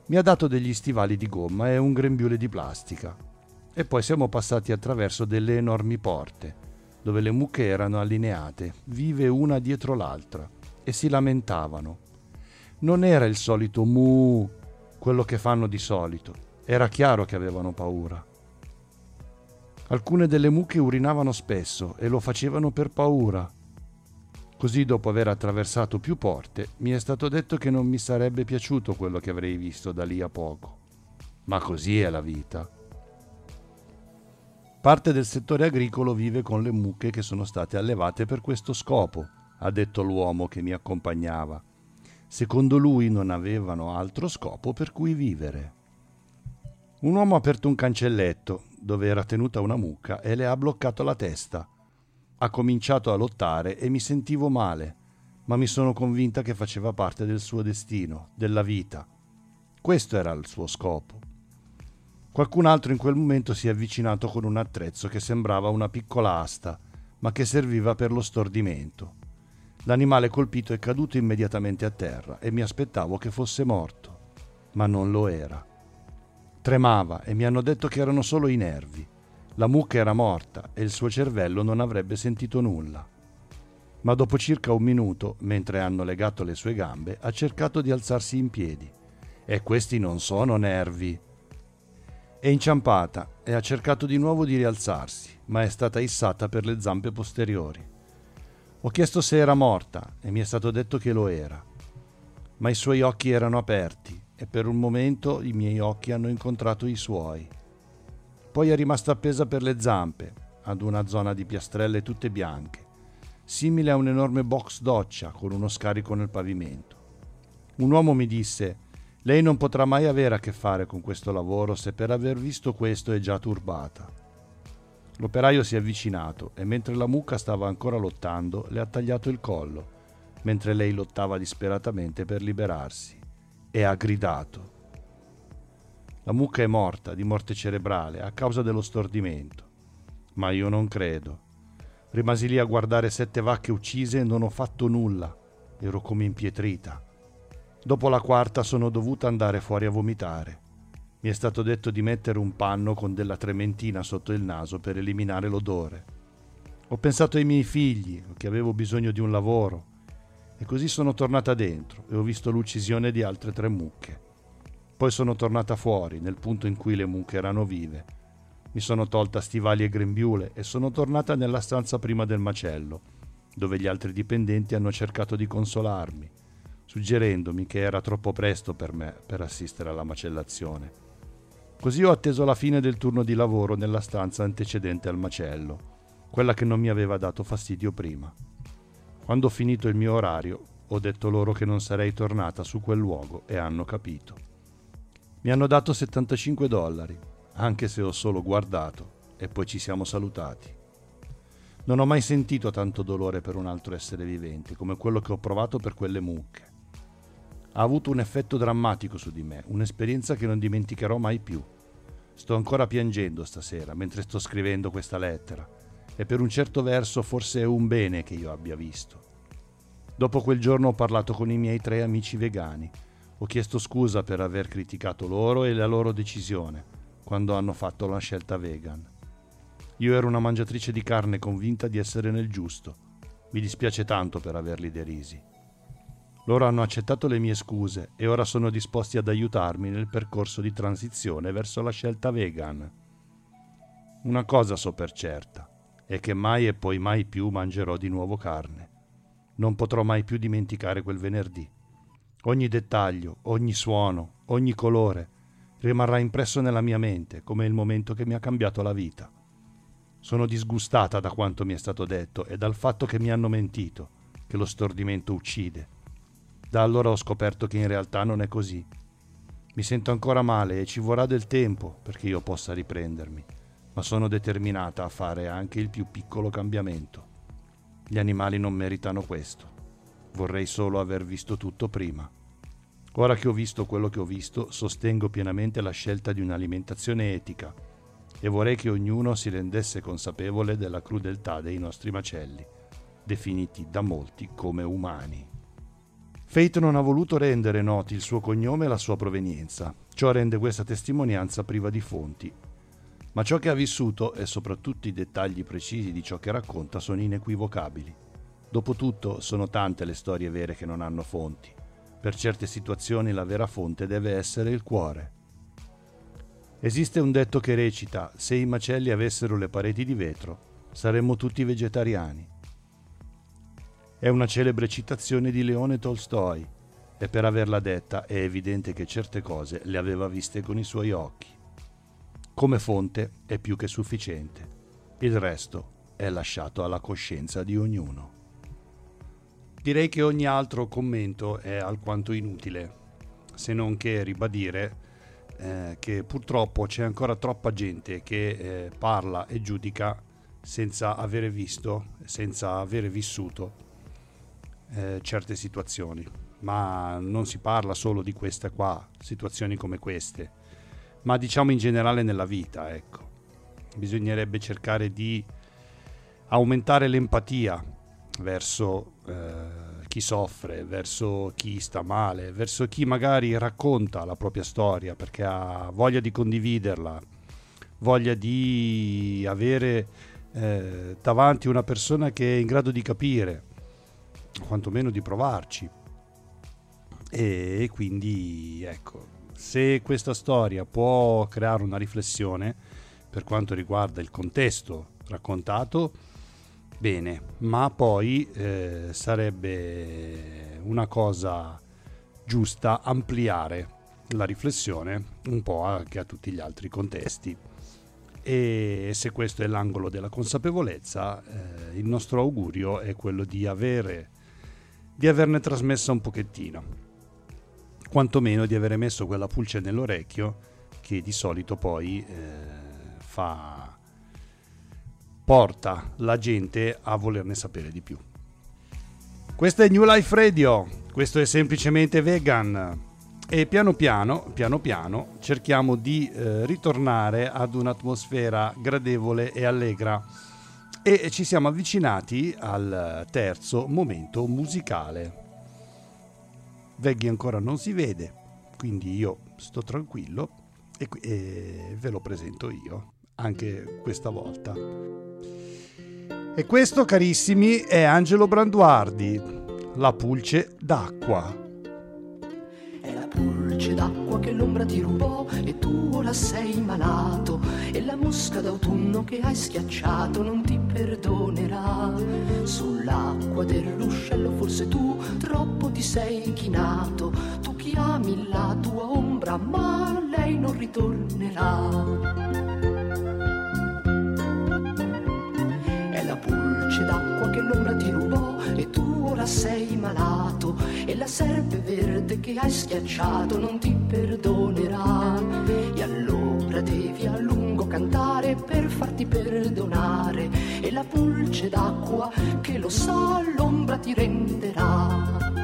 Mi ha dato degli stivali di gomma e un grembiule di plastica. E poi siamo passati attraverso delle enormi porte, dove le mucche erano allineate, vive una dietro l'altra, e si lamentavano. Non era il solito mu, quello che fanno di solito, era chiaro che avevano paura. Alcune delle mucche urinavano spesso e lo facevano per paura. Così dopo aver attraversato più porte mi è stato detto che non mi sarebbe piaciuto quello che avrei visto da lì a poco. Ma così è la vita. Parte del settore agricolo vive con le mucche che sono state allevate per questo scopo, ha detto l'uomo che mi accompagnava. Secondo lui non avevano altro scopo per cui vivere. Un uomo ha aperto un cancelletto dove era tenuta una mucca e le ha bloccato la testa. Ha cominciato a lottare e mi sentivo male, ma mi sono convinta che faceva parte del suo destino, della vita. Questo era il suo scopo. Qualcun altro in quel momento si è avvicinato con un attrezzo che sembrava una piccola asta, ma che serviva per lo stordimento. L'animale colpito è caduto immediatamente a terra e mi aspettavo che fosse morto, ma non lo era. Tremava e mi hanno detto che erano solo i nervi. La mucca era morta e il suo cervello non avrebbe sentito nulla. Ma dopo circa un minuto, mentre hanno legato le sue gambe, ha cercato di alzarsi in piedi. E questi non sono nervi. È inciampata e ha cercato di nuovo di rialzarsi, ma è stata issata per le zampe posteriori. Ho chiesto se era morta e mi è stato detto che lo era. Ma i suoi occhi erano aperti e per un momento i miei occhi hanno incontrato i suoi. Poi è rimasta appesa per le zampe, ad una zona di piastrelle tutte bianche, simile a un enorme box doccia con uno scarico nel pavimento. Un uomo mi disse: Lei non potrà mai avere a che fare con questo lavoro se per aver visto questo è già turbata. L'operaio si è avvicinato e mentre la mucca stava ancora lottando le ha tagliato il collo, mentre lei lottava disperatamente per liberarsi e ha gridato. La mucca è morta di morte cerebrale a causa dello stordimento. Ma io non credo. Rimasi lì a guardare sette vacche uccise e non ho fatto nulla. Ero come impietrita. Dopo la quarta sono dovuta andare fuori a vomitare. Mi è stato detto di mettere un panno con della trementina sotto il naso per eliminare l'odore. Ho pensato ai miei figli, che avevo bisogno di un lavoro, e così sono tornata dentro e ho visto l'uccisione di altre tre mucche. Poi sono tornata fuori, nel punto in cui le mucche erano vive. Mi sono tolta stivali e grembiule e sono tornata nella stanza prima del macello, dove gli altri dipendenti hanno cercato di consolarmi, suggerendomi che era troppo presto per me per assistere alla macellazione. Così ho atteso la fine del turno di lavoro nella stanza antecedente al macello, quella che non mi aveva dato fastidio prima. Quando ho finito il mio orario, ho detto loro che non sarei tornata su quel luogo e hanno capito. Mi hanno dato 75 dollari, anche se ho solo guardato e poi ci siamo salutati. Non ho mai sentito tanto dolore per un altro essere vivente come quello che ho provato per quelle mucche. Ha avuto un effetto drammatico su di me, un'esperienza che non dimenticherò mai più. Sto ancora piangendo stasera mentre sto scrivendo questa lettera e per un certo verso forse è un bene che io abbia visto. Dopo quel giorno ho parlato con i miei tre amici vegani. Ho chiesto scusa per aver criticato loro e la loro decisione quando hanno fatto la scelta vegan. Io ero una mangiatrice di carne convinta di essere nel giusto. Mi dispiace tanto per averli derisi. Loro hanno accettato le mie scuse e ora sono disposti ad aiutarmi nel percorso di transizione verso la scelta vegan. Una cosa so per certa, è che mai e poi mai più mangerò di nuovo carne. Non potrò mai più dimenticare quel venerdì. Ogni dettaglio, ogni suono, ogni colore rimarrà impresso nella mia mente come il momento che mi ha cambiato la vita. Sono disgustata da quanto mi è stato detto e dal fatto che mi hanno mentito, che lo stordimento uccide. Da allora ho scoperto che in realtà non è così. Mi sento ancora male e ci vorrà del tempo perché io possa riprendermi, ma sono determinata a fare anche il più piccolo cambiamento. Gli animali non meritano questo. Vorrei solo aver visto tutto prima. Ora che ho visto quello che ho visto, sostengo pienamente la scelta di un'alimentazione etica e vorrei che ognuno si rendesse consapevole della crudeltà dei nostri macelli, definiti da molti come umani. Fate non ha voluto rendere noti il suo cognome e la sua provenienza. Ciò rende questa testimonianza priva di fonti ma ciò che ha vissuto e soprattutto i dettagli precisi di ciò che racconta sono inequivocabili. Dopotutto sono tante le storie vere che non hanno fonti. Per certe situazioni la vera fonte deve essere il cuore. Esiste un detto che recita: se i macelli avessero le pareti di vetro, saremmo tutti vegetariani. È una celebre citazione di Leone Tolstoi e per averla detta è evidente che certe cose le aveva viste con i suoi occhi come fonte è più che sufficiente. Il resto è lasciato alla coscienza di ognuno. Direi che ogni altro commento è alquanto inutile, se non che ribadire eh, che purtroppo c'è ancora troppa gente che eh, parla e giudica senza avere visto, senza avere vissuto eh, certe situazioni. Ma non si parla solo di queste qua, situazioni come queste ma diciamo in generale nella vita, ecco. Bisognerebbe cercare di aumentare l'empatia verso eh, chi soffre, verso chi sta male, verso chi magari racconta la propria storia perché ha voglia di condividerla, voglia di avere eh, davanti una persona che è in grado di capire, quantomeno di provarci. E quindi ecco, se questa storia può creare una riflessione per quanto riguarda il contesto raccontato, bene, ma poi eh, sarebbe una cosa giusta ampliare la riflessione un po' anche a tutti gli altri contesti. E se questo è l'angolo della consapevolezza, eh, il nostro augurio è quello di, avere, di averne trasmessa un pochettino quantomeno di avere messo quella pulce nell'orecchio che di solito poi eh, fa porta la gente a volerne sapere di più. Questo è New Life Radio, questo è semplicemente vegan e piano piano, piano piano cerchiamo di eh, ritornare ad un'atmosfera gradevole e allegra e ci siamo avvicinati al terzo momento musicale. Veggie ancora non si vede, quindi io sto tranquillo e, e ve lo presento io, anche questa volta. E questo, carissimi, è Angelo Branduardi, La pulce d'acqua. È la pulce d'acqua che l'ombra ti rubò e tu ora sei malato e la mosca d'autunno che hai schiacciato non ti perdonerà. Sull'acqua del ruscello forse tu troppo ti sei inchinato, tu chiami la tua ombra ma lei non ritornerà. Che l'ombra ti rubò e tu ora sei malato e la serpe verde che hai schiacciato non ti perdonerà. E allora devi a lungo cantare per farti perdonare e la pulce d'acqua che lo sa l'ombra ti renderà.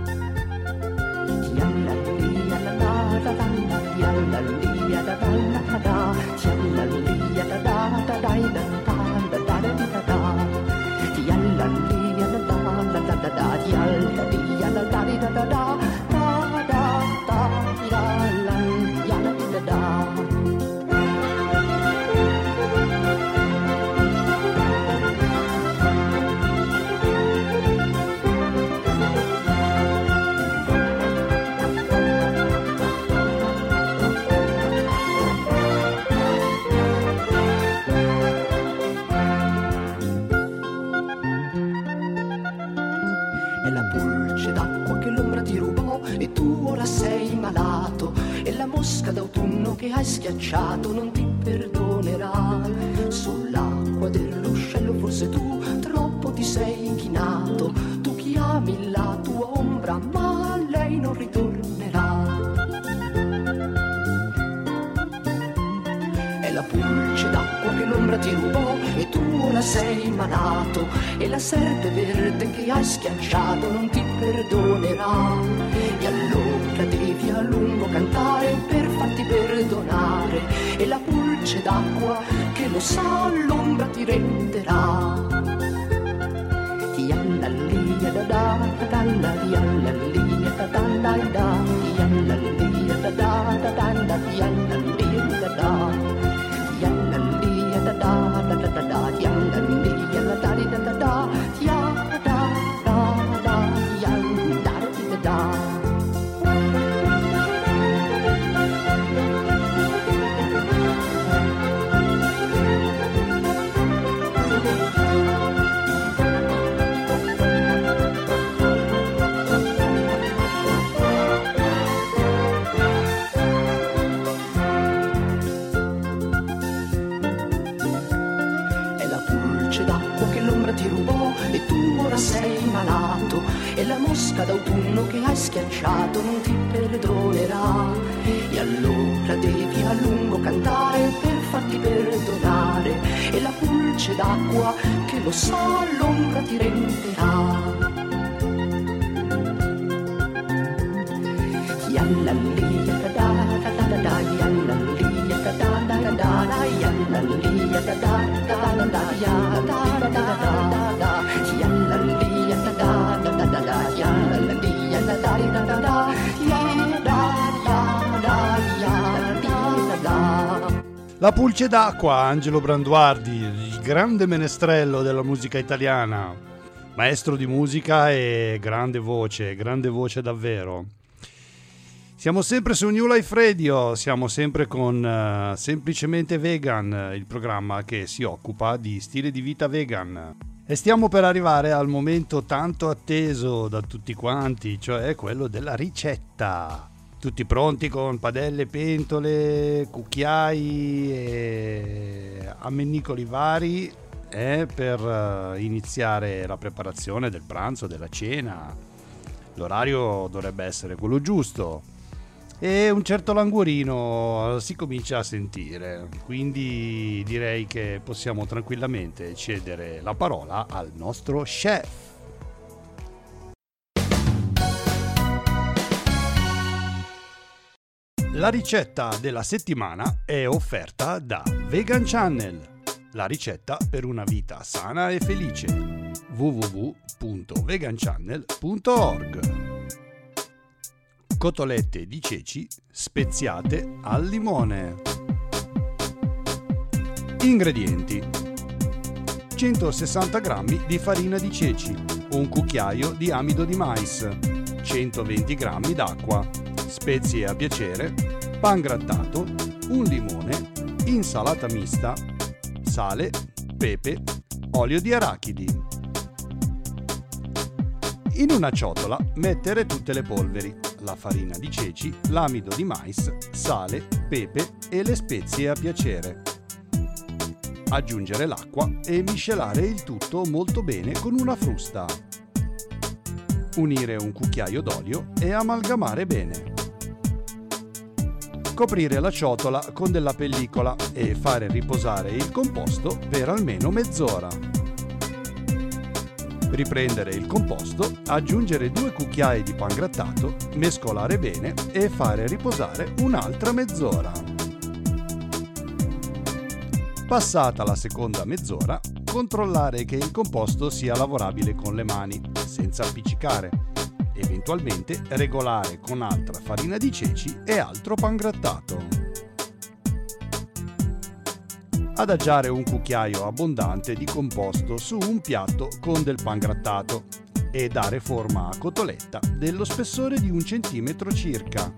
D'autunno che hai schiacciato non ti perdonerà. Sull'acqua dell'uscello forse tu troppo ti sei inchinato. Tu chiami la tua ombra ma lei non ritornerà. È la pulce d'acqua che l'ombra ti rubò e tu ora sei malato e la serpe verde che hai schiacciato non ti perdonerà e allora devi a lungo cantare per farti perdonare e la pulce d'acqua che lo sa l'ombra ti renderà Yallallia la mosca d'autunno che hai schiacciato non ti perdonerà. E allora devi a lungo cantare per farti perdonare e la pulce d'acqua che lo sa l'ombra ti renderà. Yallallia La pulce d'acqua, Angelo Branduardi, il grande menestrello della musica italiana, maestro di musica e grande voce, grande voce davvero. Siamo sempre su New Life Radio, siamo sempre con eh, Semplicemente Vegan, il programma che si occupa di stile di vita vegan. E stiamo per arrivare al momento tanto atteso da tutti quanti, cioè quello della ricetta. Tutti pronti con padelle, pentole, cucchiai e ammennicoli vari eh, per eh, iniziare la preparazione del pranzo, della cena. L'orario dovrebbe essere quello giusto e un certo languorino si comincia a sentire, quindi direi che possiamo tranquillamente cedere la parola al nostro chef. La ricetta della settimana è offerta da Vegan Channel, la ricetta per una vita sana e felice. www.veganchannel.org Cotolette di ceci speziate al limone. Ingredienti: 160 g di farina di ceci, un cucchiaio di amido di mais, 120 g d'acqua, spezie a piacere, pan grattato, un limone, insalata mista, sale, pepe, olio di arachidi. In una ciotola mettere tutte le polveri, la farina di ceci, l'amido di mais, sale, pepe e le spezie a piacere. Aggiungere l'acqua e miscelare il tutto molto bene con una frusta. Unire un cucchiaio d'olio e amalgamare bene. Coprire la ciotola con della pellicola e fare riposare il composto per almeno mezz'ora. Riprendere il composto, aggiungere due cucchiai di pan grattato, mescolare bene e fare riposare un'altra mezz'ora. Passata la seconda mezz'ora, controllare che il composto sia lavorabile con le mani, senza appiccicare. Eventualmente regolare con altra farina di ceci e altro pan grattato. Adagiare un cucchiaio abbondante di composto su un piatto con del pan grattato e dare forma a cotoletta dello spessore di un centimetro circa.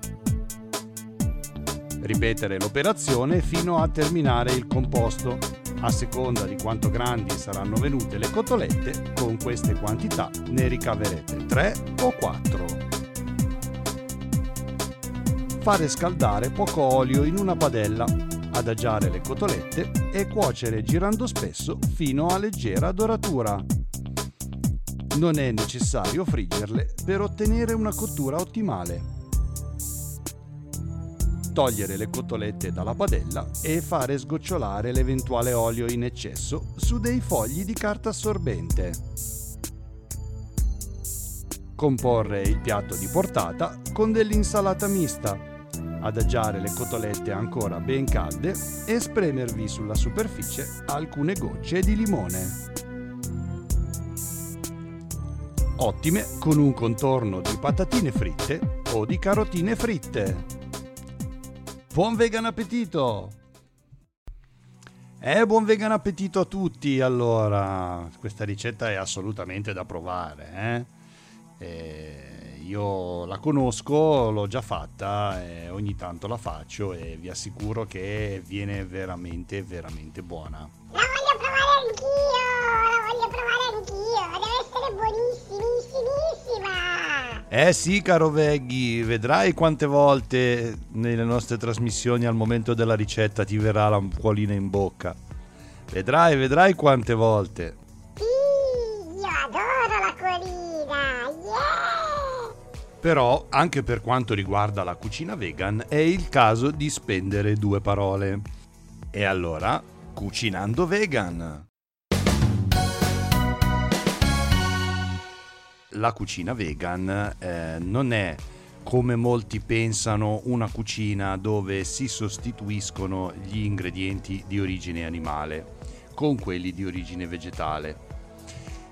Ripetere l'operazione fino a terminare il composto. A seconda di quanto grandi saranno venute le cotolette, con queste quantità ne ricaverete 3 o 4. Fare scaldare poco olio in una padella, adagiare le cotolette e cuocere girando spesso fino a leggera doratura. Non è necessario friggerle per ottenere una cottura ottimale togliere le cotolette dalla padella e fare sgocciolare l'eventuale olio in eccesso su dei fogli di carta assorbente. Comporre il piatto di portata con dell'insalata mista, adagiare le cotolette ancora ben calde e spremervi sulla superficie alcune gocce di limone. Ottime con un contorno di patatine fritte o di carotine fritte. Buon vegan appetito! Eh, buon vegan appetito a tutti! Allora, questa ricetta è assolutamente da provare. Eh? Eh, io la conosco, l'ho già fatta, e ogni tanto la faccio e vi assicuro che viene veramente, veramente buona. La voglio provare anch'io! La voglio provare anch'io! Deve essere buonissimissima! Eh sì, caro Veghi, vedrai quante volte nelle nostre trasmissioni al momento della ricetta ti verrà la cuolina in bocca. Vedrai, vedrai quante volte. Sì, io adoro la colina! Yeah! Però, anche per quanto riguarda la cucina vegan, è il caso di spendere due parole. E allora, cucinando vegan. La cucina vegan eh, non è come molti pensano una cucina dove si sostituiscono gli ingredienti di origine animale con quelli di origine vegetale.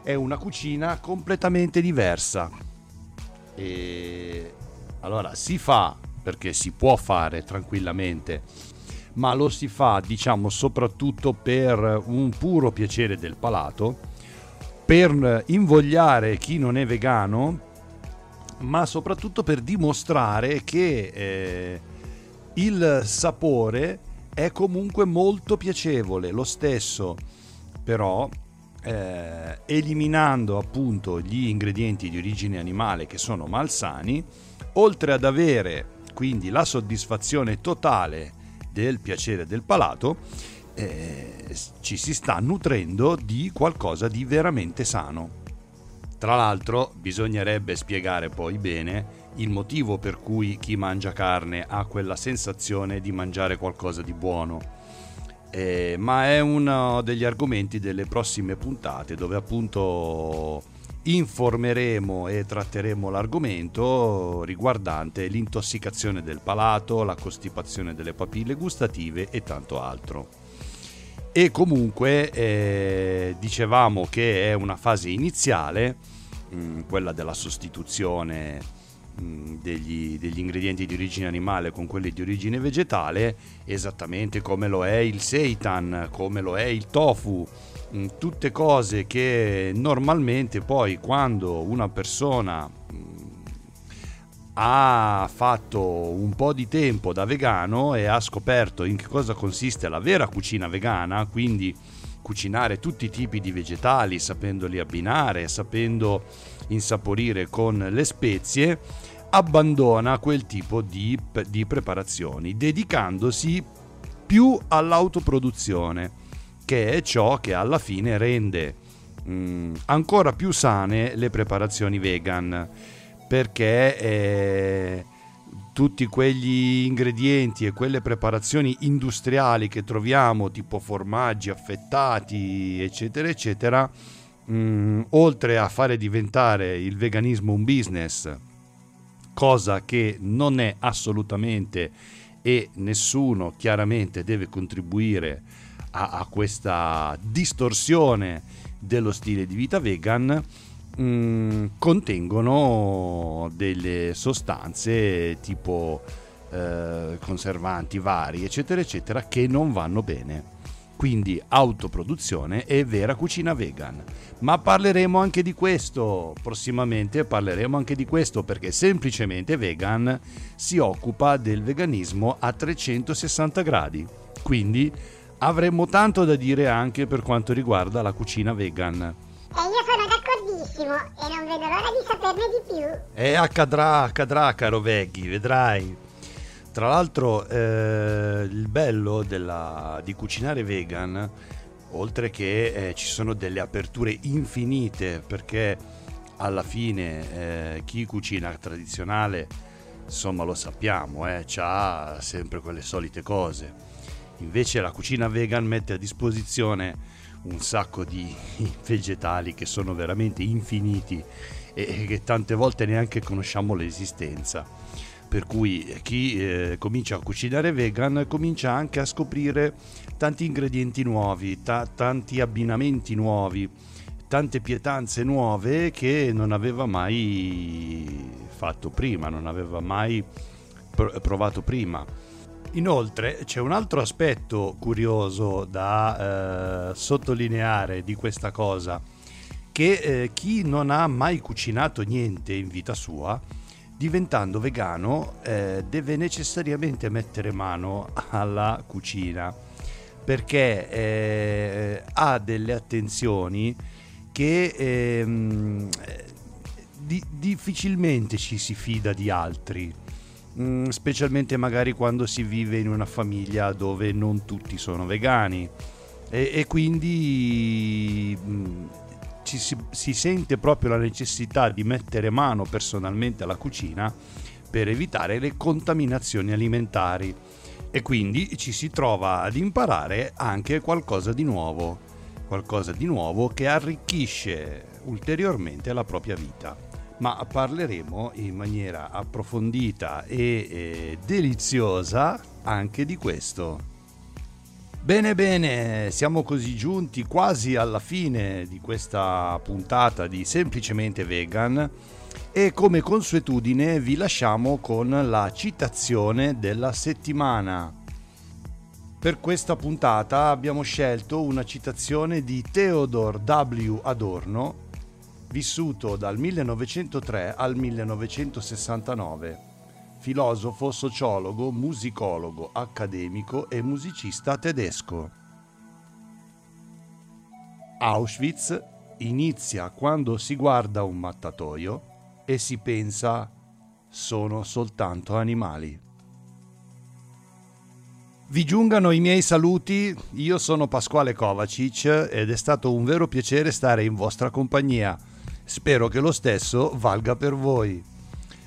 È una cucina completamente diversa. E allora si fa perché si può fare tranquillamente, ma lo si fa, diciamo, soprattutto per un puro piacere del palato, per invogliare chi non è vegano, ma soprattutto per dimostrare che eh, il sapore è comunque molto piacevole, lo stesso, però eh, eliminando appunto gli ingredienti di origine animale che sono malsani, oltre ad avere quindi la soddisfazione totale del piacere del palato, eh, ci si sta nutrendo di qualcosa di veramente sano. Tra l'altro bisognerebbe spiegare poi bene il motivo per cui chi mangia carne ha quella sensazione di mangiare qualcosa di buono. Eh, ma è uno degli argomenti delle prossime puntate dove appunto informeremo e tratteremo l'argomento riguardante l'intossicazione del palato, la costipazione delle papille gustative e tanto altro. E comunque eh, dicevamo che è una fase iniziale, mh, quella della sostituzione mh, degli, degli ingredienti di origine animale con quelli di origine vegetale, esattamente come lo è il seitan, come lo è il tofu, mh, tutte cose che normalmente poi quando una persona ha fatto un po' di tempo da vegano e ha scoperto in che cosa consiste la vera cucina vegana, quindi cucinare tutti i tipi di vegetali, sapendoli abbinare, sapendo insaporire con le spezie, abbandona quel tipo di, di preparazioni, dedicandosi più all'autoproduzione, che è ciò che alla fine rende mh, ancora più sane le preparazioni vegan perché eh, tutti quegli ingredienti e quelle preparazioni industriali che troviamo, tipo formaggi affettati, eccetera, eccetera, mm, oltre a fare diventare il veganismo un business, cosa che non è assolutamente e nessuno chiaramente deve contribuire a, a questa distorsione dello stile di vita vegan, mm, contengono delle sostanze tipo eh, conservanti vari, eccetera, eccetera, che non vanno bene. Quindi autoproduzione e vera cucina vegan. Ma parleremo anche di questo, prossimamente parleremo anche di questo perché semplicemente vegan si occupa del veganismo a 360 gradi. Quindi avremmo tanto da dire anche per quanto riguarda la cucina vegan. E io sono d'accordissimo e non vedo l'ora di saperne di più. E accadrà, accadrà, caro Veghi, vedrai. Tra l'altro, eh, il bello della- di cucinare vegan, oltre che eh, ci sono delle aperture infinite, perché alla fine eh, chi cucina tradizionale, insomma lo sappiamo, eh, ha sempre quelle solite cose. Invece la cucina vegan mette a disposizione un sacco di vegetali che sono veramente infiniti e che tante volte neanche conosciamo l'esistenza. Per cui chi eh, comincia a cucinare vegan comincia anche a scoprire tanti ingredienti nuovi, ta- tanti abbinamenti nuovi, tante pietanze nuove che non aveva mai fatto prima, non aveva mai pr- provato prima. Inoltre c'è un altro aspetto curioso da eh, sottolineare di questa cosa, che eh, chi non ha mai cucinato niente in vita sua, diventando vegano, eh, deve necessariamente mettere mano alla cucina, perché eh, ha delle attenzioni che ehm, di- difficilmente ci si fida di altri. Mm, specialmente magari quando si vive in una famiglia dove non tutti sono vegani. E, e quindi mm, ci si, si sente proprio la necessità di mettere mano personalmente alla cucina per evitare le contaminazioni alimentari. E quindi ci si trova ad imparare anche qualcosa di nuovo, qualcosa di nuovo che arricchisce ulteriormente la propria vita ma parleremo in maniera approfondita e eh, deliziosa anche di questo. Bene bene, siamo così giunti quasi alla fine di questa puntata di Semplicemente Vegan e come consuetudine vi lasciamo con la citazione della settimana. Per questa puntata abbiamo scelto una citazione di Theodor W. Adorno vissuto dal 1903 al 1969, filosofo, sociologo, musicologo, accademico e musicista tedesco. Auschwitz inizia quando si guarda un mattatoio e si pensa sono soltanto animali. Vi giungano i miei saluti, io sono Pasquale Kovacic ed è stato un vero piacere stare in vostra compagnia. Spero che lo stesso valga per voi.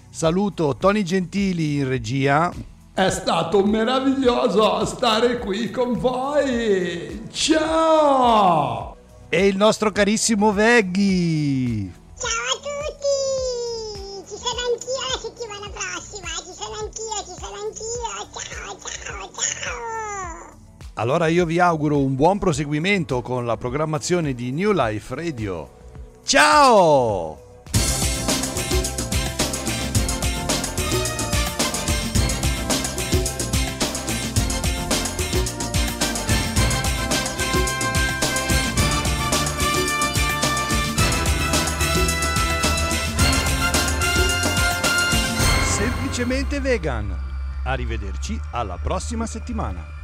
Saluto Tony Gentili in regia. È stato meraviglioso stare qui con voi. Ciao! E il nostro carissimo Veghi. Ciao a tutti! Ci sono anch'io la settimana prossima, ci sono anch'io, ci sono anch'io. Ciao, ciao, ciao! Allora io vi auguro un buon proseguimento con la programmazione di New Life Radio. Ciao! Semplicemente vegan. Arrivederci alla prossima settimana.